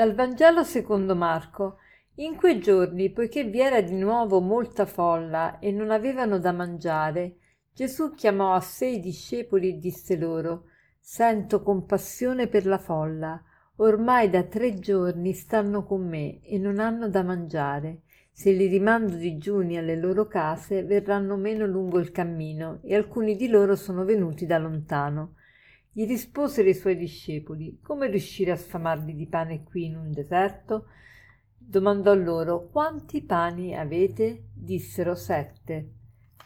Dal Vangelo secondo Marco. In quei giorni, poiché vi era di nuovo molta folla e non avevano da mangiare, Gesù chiamò a sé i discepoli e disse loro Sento compassione per la folla. Ormai da tre giorni stanno con me e non hanno da mangiare. Se li rimando digiuni alle loro case, verranno meno lungo il cammino, e alcuni di loro sono venuti da lontano. Gli risposero i suoi discepoli: Come riuscire a sfamarli di pane qui in un deserto? Domandò loro: Quanti pani avete? Dissero sette.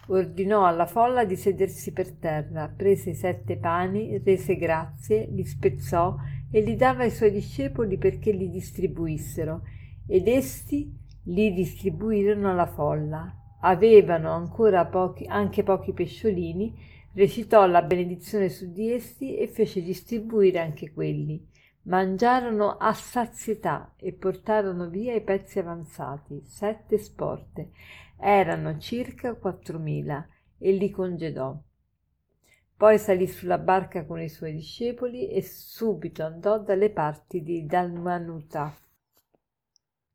Ordinò alla folla di sedersi per terra, prese i sette pani, rese grazie, li spezzò e li dava ai suoi discepoli perché li distribuissero, ed essi li distribuirono alla folla. Avevano ancora pochi, anche pochi pesciolini, recitò la benedizione su di essi e fece distribuire anche quelli. Mangiarono a sazietà e portarono via i pezzi avanzati, sette sporte. Erano circa quattromila e li congedò. Poi salì sulla barca con i suoi discepoli e subito andò dalle parti di Dalmanuta.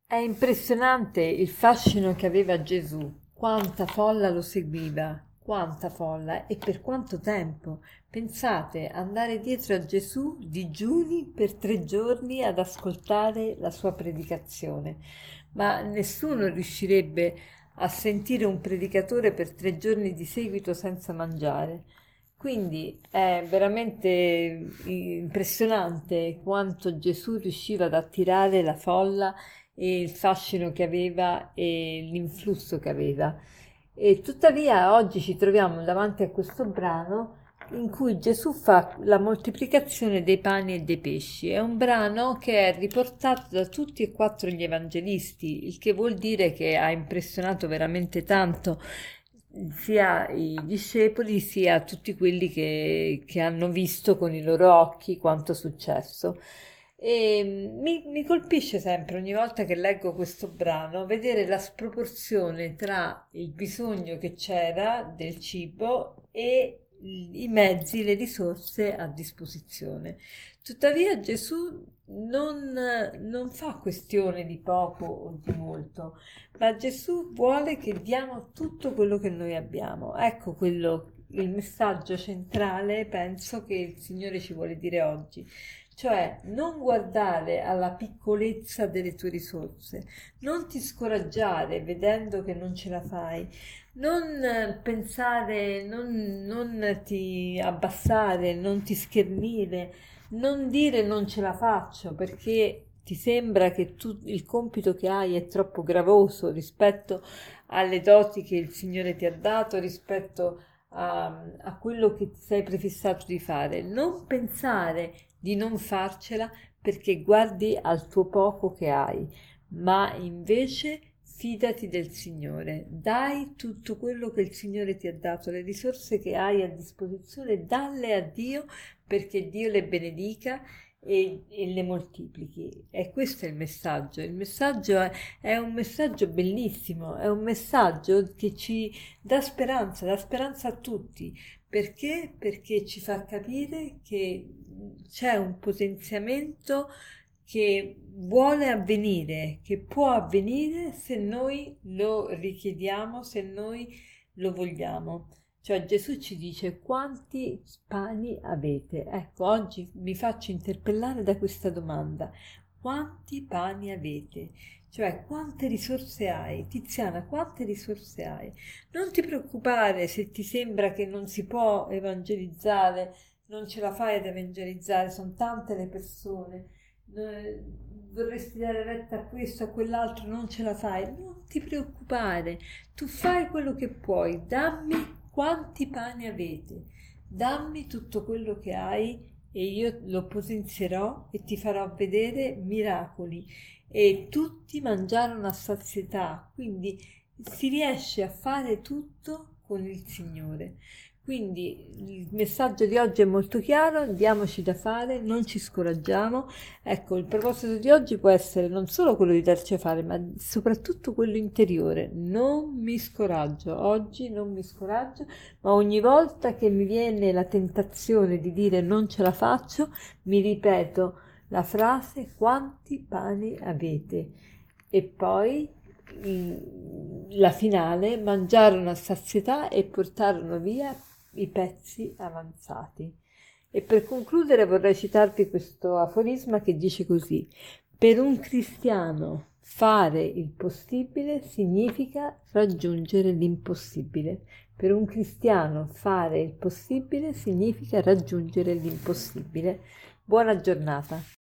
È impressionante il fascino che aveva Gesù, quanta folla lo seguiva, Quanta folla e per quanto tempo! Pensate, andare dietro a Gesù digiuni per tre giorni ad ascoltare la sua predicazione. Ma nessuno riuscirebbe a sentire un predicatore per tre giorni di seguito senza mangiare. Quindi è veramente impressionante quanto Gesù riusciva ad attirare la folla e il fascino che aveva e l'influsso che aveva. E tuttavia oggi ci troviamo davanti a questo brano in cui Gesù fa la moltiplicazione dei pani e dei pesci. È un brano che è riportato da tutti e quattro gli evangelisti, il che vuol dire che ha impressionato veramente tanto sia i discepoli sia tutti quelli che, che hanno visto con i loro occhi quanto è successo. E mi, mi, colpisce sempre ogni volta che leggo questo brano vedere la sproporzione tra il bisogno che c'era del cibo e i mezzi, le risorse a disposizione. Tuttavia Gesù non, non fa questione di poco o di molto, ma Gesù vuole che diamo tutto quello che noi abbiamo. Ecco quello, il messaggio centrale, penso, che il Signore ci vuole dire oggi cioè non guardare alla piccolezza delle tue risorse, non ti scoraggiare vedendo che non ce la fai, non pensare, non, non ti abbassare, non ti schernire, non dire non ce la faccio perché ti sembra che tu, il compito che hai è troppo gravoso rispetto alle doti che il Signore ti ha dato, rispetto a, a quello che ti sei prefissato di fare. Non pensare di non farcela perché guardi al tuo poco che hai, ma invece fidati del Signore, dai tutto quello che il Signore ti ha dato, le risorse che hai a disposizione, dalle a Dio perché Dio le benedica e, e, le moltiplichi. E questo è il messaggio. Il messaggio è, è, un messaggio bellissimo, è un messaggio che ci dà speranza, dà speranza a tutti. Perché? Perché ci fa capire che c'è un potenziamento che vuole avvenire, che può avvenire se noi lo richiediamo, se noi lo vogliamo. Cioè Gesù ci dice quanti pani avete? Ecco, oggi mi faccio interpellare da questa domanda. Quanti pani avete? Cioè, quante risorse hai? Tiziana, quante risorse hai? Non ti preoccupare se ti sembra che non si può evangelizzare, non ce la fai ad evangelizzare, sono tante le persone, vorresti dare retta a questo, a quell'altro, non ce la fai. Non ti preoccupare, tu fai quello che puoi, dammi quanti pani avete, dammi tutto quello che hai e io lo potenzierò e ti farò vedere miracoli. E tutti mangiarono a sazietà, quindi si riesce a fare tutto con il Signore. Quindi il messaggio di oggi è molto chiaro, diamoci da fare, non ci scoraggiamo. Ecco, il proposito di oggi può essere non solo quello di darci a fare, ma soprattutto quello interiore. Non mi scoraggio, oggi non mi scoraggio, ma ogni volta che mi viene la tentazione di dire non ce la faccio, mi ripeto, la frase quanti pani avete e poi la finale mangiarono a sazietà e portarono via i pezzi avanzati. E per concludere vorrei citarvi questo aforisma che dice così: Per un cristiano fare il possibile significa raggiungere l'impossibile. Per un cristiano fare il possibile significa raggiungere l'impossibile. Buona giornata.